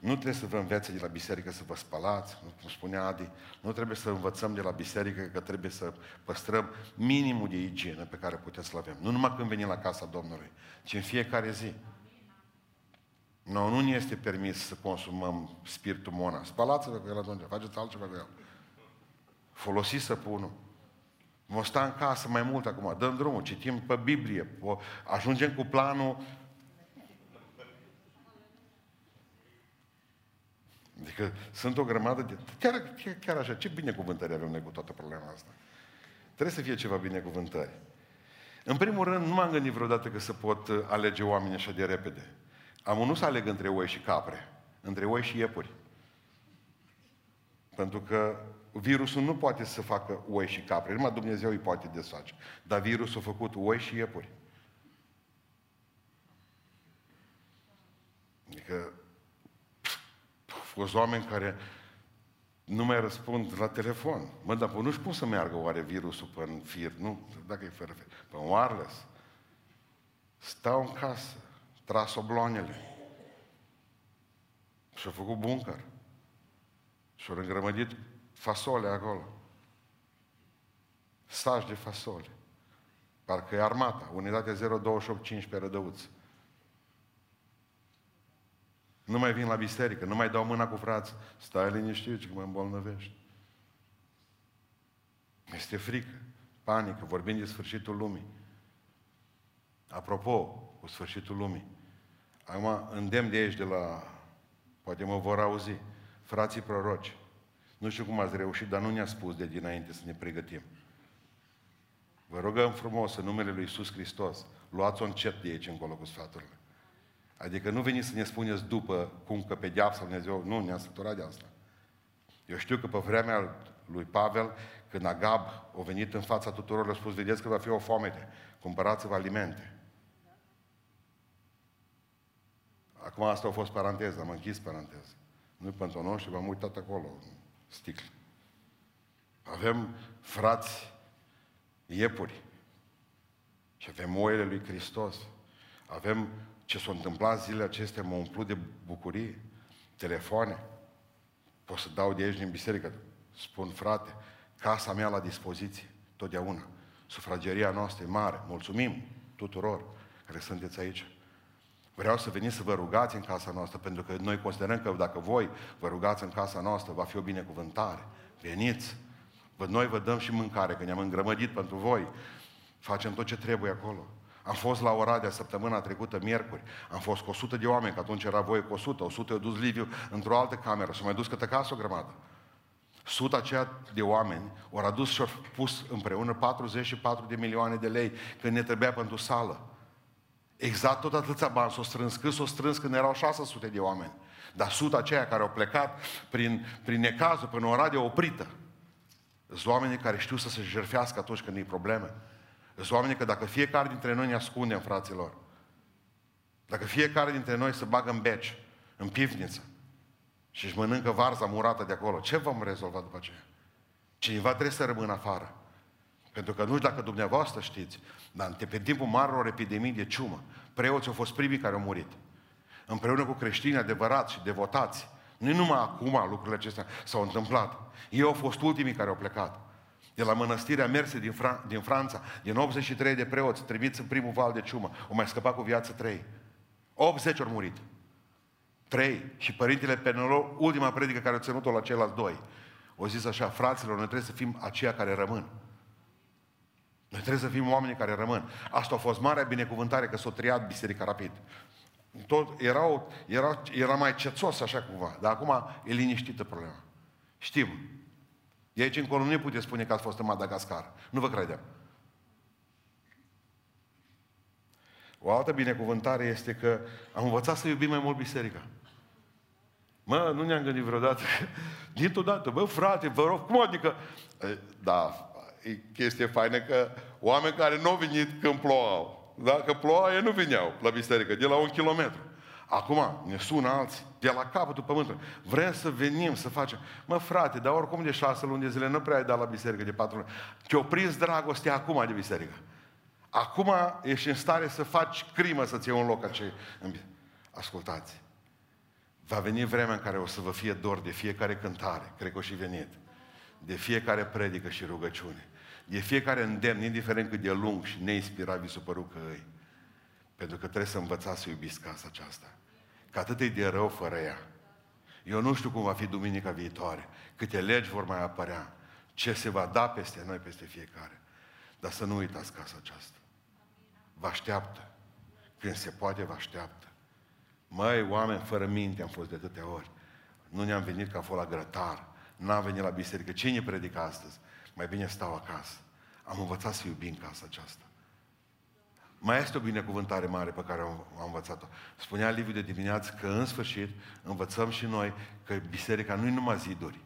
S1: Nu trebuie să vă învețe de la biserică să vă spălați, cum spunea Adi. Nu trebuie să învățăm de la biserică că trebuie să păstrăm minimul de igienă pe care puteți să-l avem. Nu numai când venim la casa Domnului, ci în fiecare zi. No, nu ne este permis să consumăm spiritul mona. Spălați-vă cu el atunci, faceți altceva cu el. Folosiți săpunul. Vom sta în casă mai mult acum, dăm drumul, citim pe Biblie, ajungem cu planul Adică sunt o grămadă de... Chiar, chiar, chiar așa, ce binecuvântări avem noi cu toată problema asta? Trebuie să fie ceva binecuvântări. În primul rând, nu m-am gândit vreodată că să pot uh, alege oameni așa de repede. Am unul să aleg între oi și capre, între oi și iepuri. Pentru că virusul nu poate să facă oi și capre, numai Dumnezeu îi poate desface. Dar virusul a făcut oi și iepuri. Adică fost oameni care nu mai răspund la telefon. Mă, dar nu-și pot să meargă oare virusul pe în fir, nu? Dacă e fără fir. Pe wireless. Stau în casă, tras obloanele. Și-a făcut buncăr. Și-a îngrămădit fasole acolo. Saj de fasole. Parcă e armata, unitatea 0285 pe Rădăuți. Nu mai vin la biserică, nu mai dau mâna cu frați. Stai liniștit, că mă îmbolnăvești. Este frică, panică, vorbim de sfârșitul lumii. Apropo, cu sfârșitul lumii. Acum îndemn de aici, de la... Poate mă vor auzi. Frații proroci. Nu știu cum ați reușit, dar nu ne-a spus de dinainte să ne pregătim. Vă rugăm frumos în numele Lui Iisus Hristos, luați-o încet de aici încolo cu sfaturile. Adică nu veniți să ne spuneți după cum că pedeapsa Dumnezeu, nu, ne-a săturat de asta. Eu știu că pe vremea lui Pavel, când Agab a venit în fața tuturor, le-a spus, vedeți că va fi o foamete, cumpărați-vă alimente. Acum asta a fost paranteză, am închis paranteză. Nu pentru noi și v-am uitat acolo. sticle. Avem frați iepuri. Și avem oile lui Hristos. Avem ce s-a întâmplat zilele acestea, mă umplu de bucurie. Telefoane. Pot să dau de aici din biserică. Spun, frate, casa mea la dispoziție, totdeauna. Sufrageria noastră e mare. Mulțumim tuturor care sunteți aici. Vreau să veniți să vă rugați în casa noastră, pentru că noi considerăm că dacă voi vă rugați în casa noastră, va fi o binecuvântare. Veniți! Noi vă dăm și mâncare, că ne-am îngrămădit pentru voi. Facem tot ce trebuie acolo. Am fost la Oradea săptămâna trecută, miercuri. Am fost cu 100 de oameni, că atunci era voie cu 100. 100 eu dus Liviu într-o altă cameră și mai dus către casă o grămadă. Suta aceea de oameni au adus și au pus împreună 44 de milioane de lei când ne trebuia pentru sală. Exact tot atâția bani s-au strâns, cât s-au strâns când erau 600 de oameni. Dar suta aceia care au plecat prin, prin necazul până Oradea oprită. Sunt oamenii care știu să se jerfească atunci când e probleme. Sunt oamenii că dacă fiecare dintre noi ne ascundem, fraților, dacă fiecare dintre noi se bagă în beci, în pivniță, și își mănâncă varza murată de acolo, ce vom rezolva după aceea? Cineva trebuie să rămână afară. Pentru că nu știu dacă dumneavoastră știți, dar pe timpul marilor epidemii de ciumă, preoții au fost primii care au murit. Împreună cu creștini adevărați și devotați. Nu numai acum lucrurile acestea s-au întâmplat. Ei au fost ultimii care au plecat. De la mănăstirea Merse din, Fran- din Franța, din 83 de preoți trimiți în primul val de ciumă, au mai scăpat cu viață trei. 80 au murit. Trei. Și părintele Penelor, ultima predică care a ținut-o la ceilalți doi, au zis așa, fraților, noi trebuie să fim aceia care rămân. Noi trebuie să fim oamenii care rămân. Asta a fost marea binecuvântare că s-a triat biserica rapid. Tot erau, era, era mai cețos așa cumva, dar acum e liniștită problema. Știm. De aici încolo nu puteți spune că ați fost în Madagascar. Nu vă credem. O altă binecuvântare este că am învățat să iubim mai mult biserica. Mă, nu ne-am gândit vreodată. Dintr-o dată, bă, frate, vă rog, cum adică? Da, e chestie faină că oameni care nu au venit când plouau. Dacă ploua, ei nu veneau la biserică, de la un kilometru. Acum ne sună alții, de la capătul pământului. Vrem să venim, să facem. Mă, frate, dar oricum de șase luni de zile nu prea ai dat la biserică de patru luni. Te-o prins dragostea acum de biserică. Acum ești în stare să faci crimă să-ți iei un loc acei. Ascultați. Va veni vremea în care o să vă fie dor de fiecare cântare, cred că o și venit, de fiecare predică și rugăciune, de fiecare îndemn, indiferent cât de lung și neinspirat vi s-o părut că îi. Pentru că trebuie să învățați să iubiți casa aceasta. Că atât e de rău fără ea. Eu nu știu cum va fi duminica viitoare, câte legi vor mai apărea, ce se va da peste noi, peste fiecare. Dar să nu uitați casa aceasta. Vă așteaptă. Când se poate, vă așteaptă. Măi, oameni fără minte am fost de atâtea ori. Nu ne-am venit ca fost la grătar. N-am venit la biserică. Cine predică astăzi? Mai bine stau acasă. Am învățat să iubim casa aceasta. Mai este o binecuvântare mare pe care am, am învățat-o. Spunea Liviu de dimineață că în sfârșit învățăm și noi că biserica nu e numai ziduri.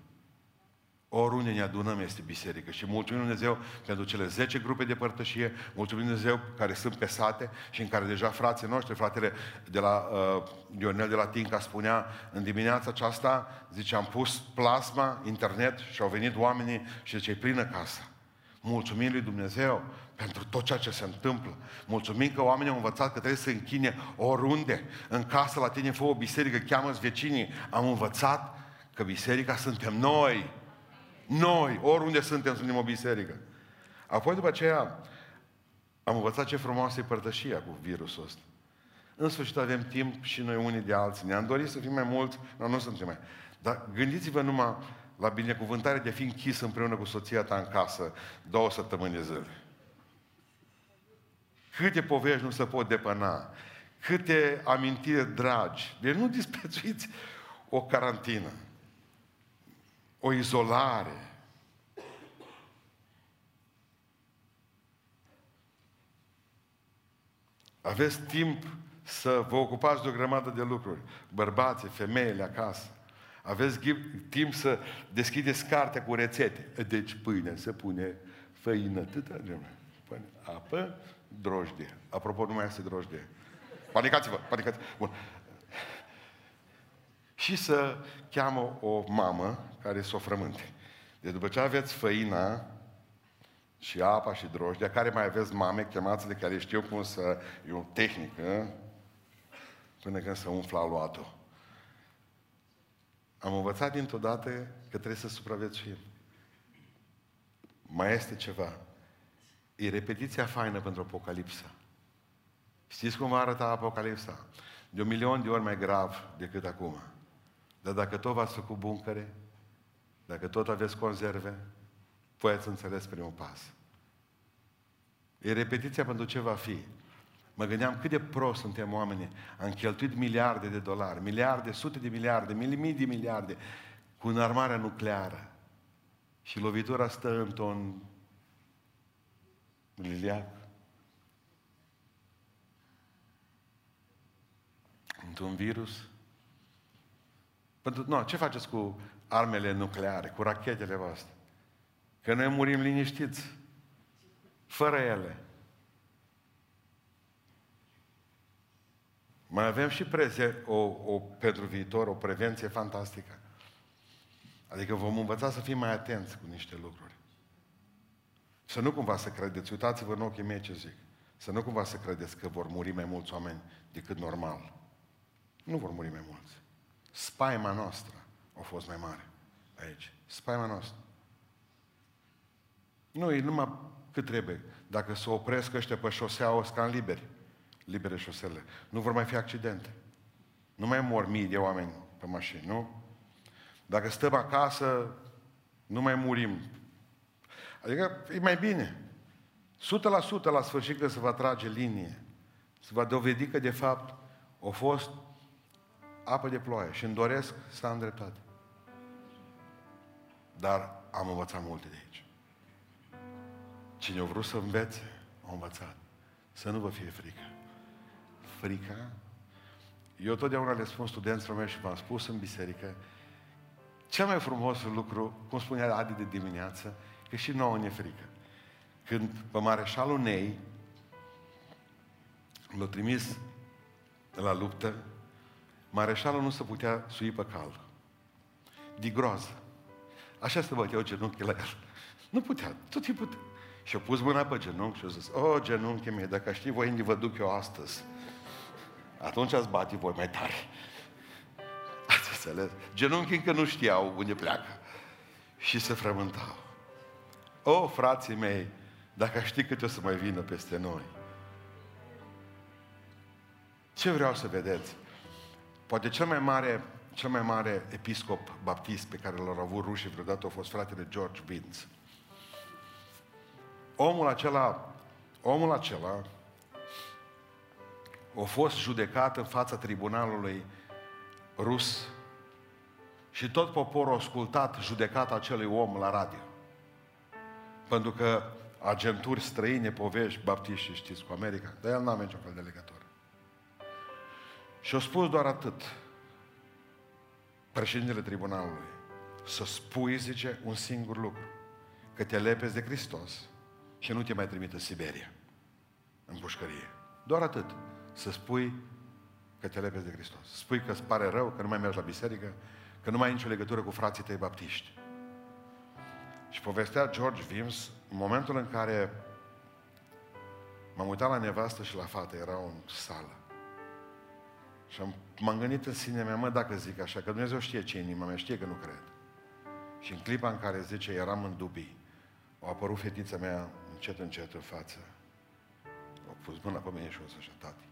S1: Oriunde ne adunăm este biserică și mulțumim Dumnezeu pentru cele 10 grupe de părtășie, mulțumim Dumnezeu care sunt pe sate și în care deja frații noștri, fratele de la uh, Ionel de la Tinca spunea în dimineața aceasta, zice, am pus plasma, internet și au venit oamenii și zice, e plină casa. Mulțumim lui Dumnezeu pentru tot ceea ce se întâmplă. Mulțumim că oamenii au învățat că trebuie să închine oriunde. În casă la tine fă o biserică, cheamă vecinii. Am învățat că biserica suntem noi. Noi, oriunde suntem, suntem o biserică. Apoi după aceea am învățat ce frumoasă e părtășia cu virusul ăsta. În sfârșit avem timp și noi unii de alții. Ne-am dorit să fim mai mulți, dar nu suntem mai. Dar gândiți-vă numai la binecuvântare de a fi închis împreună cu soția ta în casă două săptămâni de zile. Câte povești nu se pot depăna, câte amintiri dragi. Deci nu disprețuiți o carantină o izolare. Aveți timp să vă ocupați de o grămadă de lucruri. Bărbații, femeile acasă. Aveți timp să deschideți cartea cu rețete. Deci pâine se pune făină, atâta Pune apă, drojdie. Apropo, nu mai este drojdie. Panicați-vă, panicați Bun. și să cheamă o mamă care să o frământe. Deci după ce aveți făina și apa și drojdia, care mai aveți mame, chemați de care știu cum să... E o tehnică până când se umfla aluatul. Am învățat dintr-o dată că trebuie să supraviețuim. Mai este ceva. E repetiția faină pentru Apocalipsa. Știți cum va arăta Apocalipsa? De un milion de ori mai grav decât acum. Dar dacă tot v-ați făcut buncăre, dacă tot aveți conserve, voi ați înțeles primul pas. E repetiția pentru ce va fi. Mă gândeam cât de prost suntem oameni. Am cheltuit miliarde de dolari, miliarde, sute de miliarde, mii de miliarde cu înarmarea nucleară. Și lovitura stă într-un liliac. Într-un virus. Pentru, nu, ce faceți cu armele nucleare, cu rachetele voastre? Că noi murim liniștiți, fără ele. Mai avem și preze, o, o, pentru viitor o prevenție fantastică. Adică vom învăța să fim mai atenți cu niște lucruri. Să nu cumva să credeți, uitați-vă în ochii mei ce zic, să nu cumva să credeți că vor muri mai mulți oameni decât normal. Nu vor muri mai mulți. Spaima noastră a fost mai mare aici. Spaima noastră. Nu, e numai cât trebuie. Dacă se opresc ăștia pe șosea, o scan liberi. Libere șosele. Nu vor mai fi accidente. Nu mai mor mii de oameni pe mașini, nu? Dacă stăm acasă, nu mai murim. Adică e mai bine. 100% la sfârșit că se va trage linie. Se va dovedi că de fapt a fost apă de ploaie și îmi doresc să am dreptate. Dar am învățat multe de aici. Cine a vrut să învețe, a învățat. Să nu vă fie frică. Frica? Eu totdeauna le spun studenților mei și v-am spus în biserică, cel mai frumos lucru, cum spunea Adi de dimineață, că și nouă ne frică. Când pe mareșalul Nei l-a trimis la luptă, mareșalul nu se putea sui pe cal. De groază. Așa se băteau genunchii la el. Nu putea, tot timpul. Și-a pus mâna pe genunchi și a zis, o, genunchi mie, dacă știi voi unde vă duc eu astăzi, atunci ați bate voi mai tare. Ați înțeles? Genunchii încă nu știau unde pleacă. Și se frământau. O, frații mei, dacă știi cât o să mai vină peste noi. Ce vreau să vedeți? Poate cel mai mare, cel mai mare episcop baptist pe care l-au avut rușii vreodată a fost fratele George Vince. Omul acela, omul acela a fost judecat în fața tribunalului rus și tot poporul a ascultat judecata acelui om la radio. Pentru că agenturi străine, povești, baptiști, știți, cu America, dar el n-a niciun fel de legătură. Și a spus doar atât, președintele tribunalului, să spui, zice, un singur lucru, că te lepezi de Hristos și nu te mai trimite în Siberia, în pușcărie. Doar atât, să spui că te lepezi de Hristos. Spui că îți pare rău, că nu mai mergi la biserică, că nu mai ai nicio legătură cu frații tăi baptiști. Și povestea George Vims, în momentul în care m-am uitat la nevastă și la fată, era în sală. Și am, m-am gândit în sine mea, mă, dacă zic așa, că Dumnezeu știe ce e inima mea, știe că nu cred. Și în clipa în care zice, eram în dubii, a apărut fetița mea încet, încet în față. A pus mâna pe mine și o să așa, tati.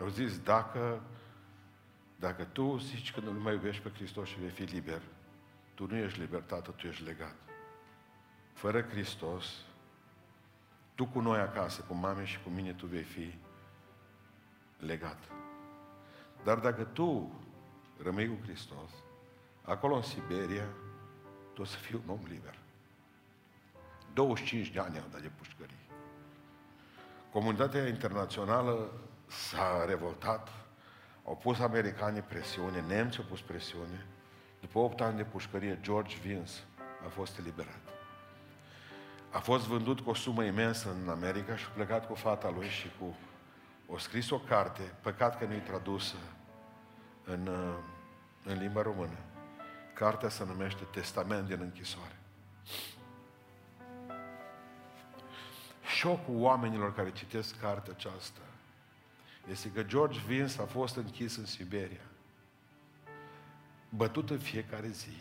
S1: Au zis, dacă, dacă tu zici că nu mai iubești pe Hristos și vei fi liber, tu nu ești liber, tată, tu ești legat. Fără Hristos, tu cu noi acasă, cu mame și cu mine, tu vei fi legat. Dar dacă tu rămâi cu Hristos, acolo în Siberia, tu o să fii un om liber. 25 de ani au dat de pușcării. Comunitatea internațională s-a revoltat, au pus americanii presiune, nemții au pus presiune. După 8 ani de pușcărie, George Vince a fost eliberat. A fost vândut cu o sumă imensă în America și a plecat cu fata lui și cu o scris o carte, păcat că nu e tradusă în, uh, în limba română. Cartea se numește Testament din închisoare. Șocul oamenilor care citesc cartea aceasta este că George Vince a fost închis în Siberia, bătut în fiecare zi.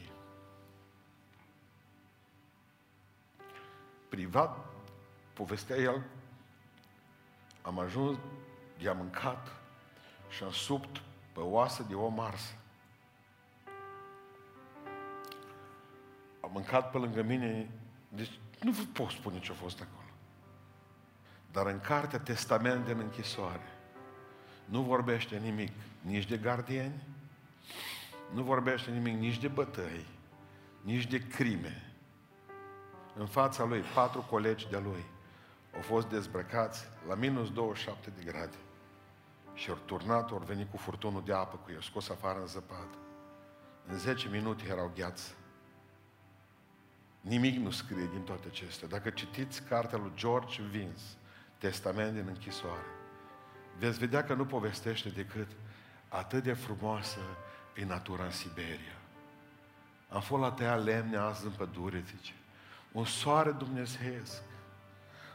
S1: Privat, povestea el, am ajuns, i-am mâncat și am subt pe oasă de om arsă. Am mâncat pe lângă mine, deci nu vă pot spune ce a fost acolo. Dar în cartea Testament din închisoare nu vorbește nimic nici de gardieni, nu vorbește nimic nici de bătăi, nici de crime. În fața lui, patru colegi de lui au fost dezbrăcați la minus 27 de grade și au turnat, au venit cu furtunul de apă cu ei, au scos afară în zăpadă. În 10 minute erau gheață. Nimic nu scrie din toate acestea. Dacă citiți cartea lui George Vince, Testament din închisoare, veți vedea că nu povestește decât atât de frumoasă e natura în Siberia. Am fost la tăia lemne azi în pădure, zice. Un soare dumnezeiesc,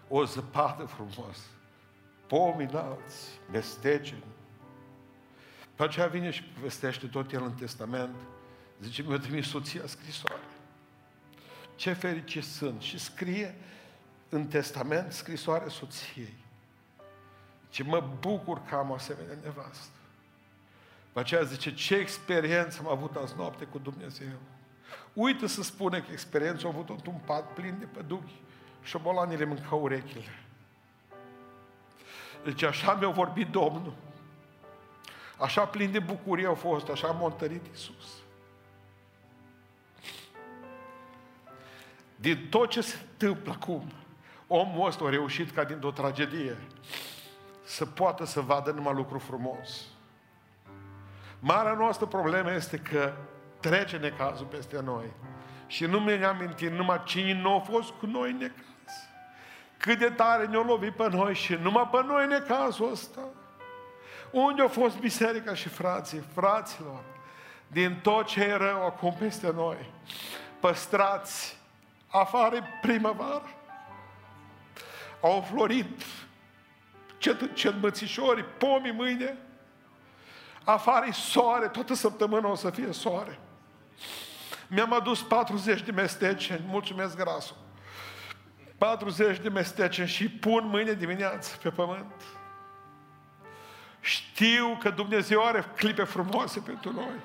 S1: o zăpadă frumoasă, pomi înalți, mestece. Pe aceea vine și povestește tot el în testament. Zice, mi-a trimis soția scrisoare. Ce fericit sunt! Și scrie în testament scrisoare soției. Ce mă bucur că am o asemenea nevastă. După aceea zice, ce experiență am avut azi noapte cu Dumnezeu. Uită să spune că experiența a avut într-un pat plin de păduchi și bolanile mâncau urechile. Deci așa mi-a vorbit Domnul. Așa plin de bucurie au fost, așa m-a întărit Iisus. Din tot ce se întâmplă acum, omul ăsta a reușit ca dintr-o tragedie să poată să vadă numai lucru frumos. Marea noastră problemă este că trece necazul peste noi. Și nu mi-am amintit numai cine nu a fost cu noi necaz. Cât de tare ne-a lovit pe noi și numai pe noi necazul ăsta. Unde a fost biserica și frații? Fraților, din tot ce e rău acum peste noi, păstrați, afară primăvară. Au florit cet, cetmățișori, pomii mâine, afară soare, toată săptămâna o să fie soare. Mi-am adus 40 de mestece, mulțumesc grasul. 40 de mestece și pun mâine dimineață pe pământ. Știu că Dumnezeu are clipe frumoase pentru noi.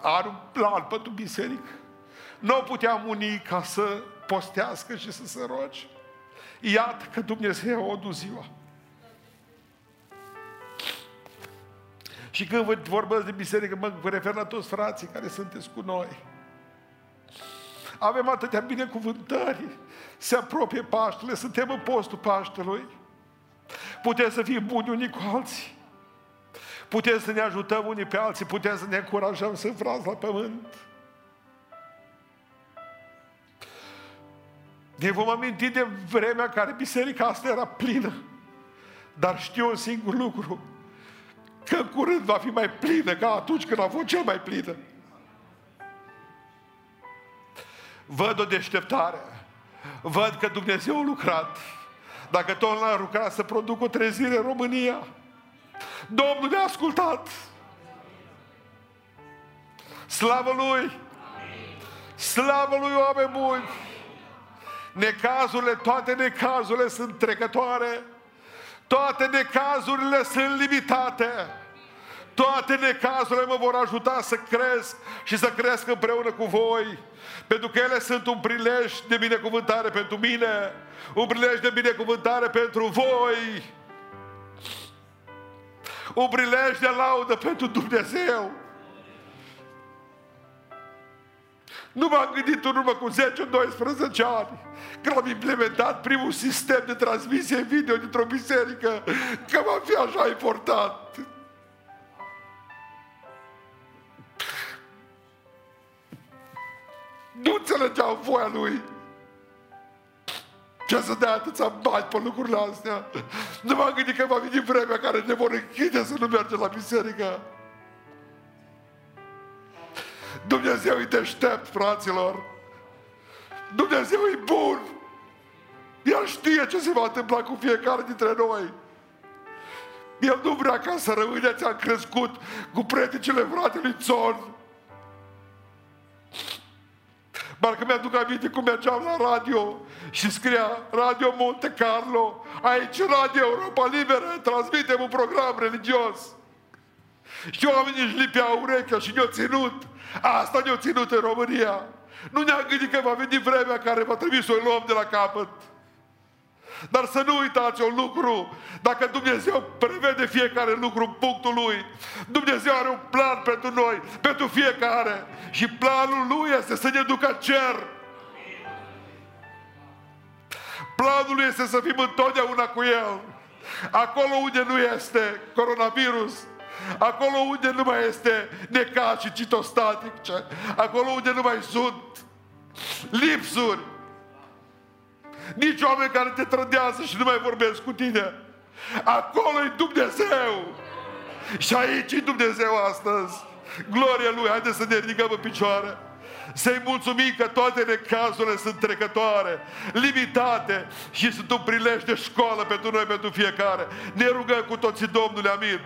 S1: Are un plan pentru biserică. Nu puteam uni ca să postească și să se rogi. Iată că Dumnezeu a dus ziua. Și când vă vorbesc de biserică, mă refer la toți frații care sunteți cu noi. Avem atâtea binecuvântări. Se apropie Paștele, suntem în postul Paștelui. Putem să fim buni unii cu alții. Putem să ne ajutăm unii pe alții, putem să ne încurajăm să frați la pământ. Ne vom aminti de vremea care biserica asta era plină. Dar știu un singur lucru, că în curând va fi mai plină ca atunci când a fost cel mai plină. Văd o deșteptare. Văd că Dumnezeu a lucrat. Dacă tot l-a lucrat să produc o trezire în România, Domnul ne-a ascultat. Slavă Lui! Slavă Lui, oameni buni! Necazurile, toate necazurile sunt trecătoare. Toate necazurile sunt limitate. Toate necazurile mă vor ajuta să cresc și să cresc împreună cu voi. Pentru că ele sunt un prilej de binecuvântare pentru mine, un prilej de binecuvântare pentru voi, un prilej de laudă pentru Dumnezeu. Nu m-am gândit în urmă cu 10-12 ani, când am implementat primul sistem de transmisie video dintr-o biserică, că va fi așa important. Nu înțelegeau voia lui. Ce să dea atâția bani pe lucrurile astea? Nu m-am gândit că va veni vremea care ne vor închide să nu mergem la biserică. Dumnezeu e deștept, fraților. Dumnezeu e bun. El știe ce se va întâmpla cu fiecare dintre noi. El nu vrea ca să rămâneți, am crescut cu preticile fratelui Țon. Parcă mi-aduc aminte cum mergeam la radio și scria Radio Monte Carlo, aici Radio Europa Liberă, transmitem un program religios. Și oamenii își lipeau urechea și ne-au ținut. Asta ne-au ținut în România. Nu ne-am gândit că va veni vremea care va trebui să o luăm de la capăt. Dar să nu uitați un lucru, dacă Dumnezeu prevede fiecare lucru în punctul Lui, Dumnezeu are un plan pentru noi, pentru fiecare. Și planul Lui este să ne ducă cer. Planul Lui este să fim întotdeauna cu El. Acolo unde nu este coronavirus, acolo unde nu mai este necaz și citostatice, acolo unde nu mai sunt lipsuri, nici oameni care te trădează și nu mai vorbesc cu tine. Acolo e Dumnezeu. Și aici e Dumnezeu astăzi. Gloria Lui, haideți să ne ridicăm în picioare. Să-i mulțumim că toate necazurile sunt trecătoare, limitate și sunt un prilej de școală pentru noi, pentru fiecare. Ne rugăm cu toții Domnule, amin.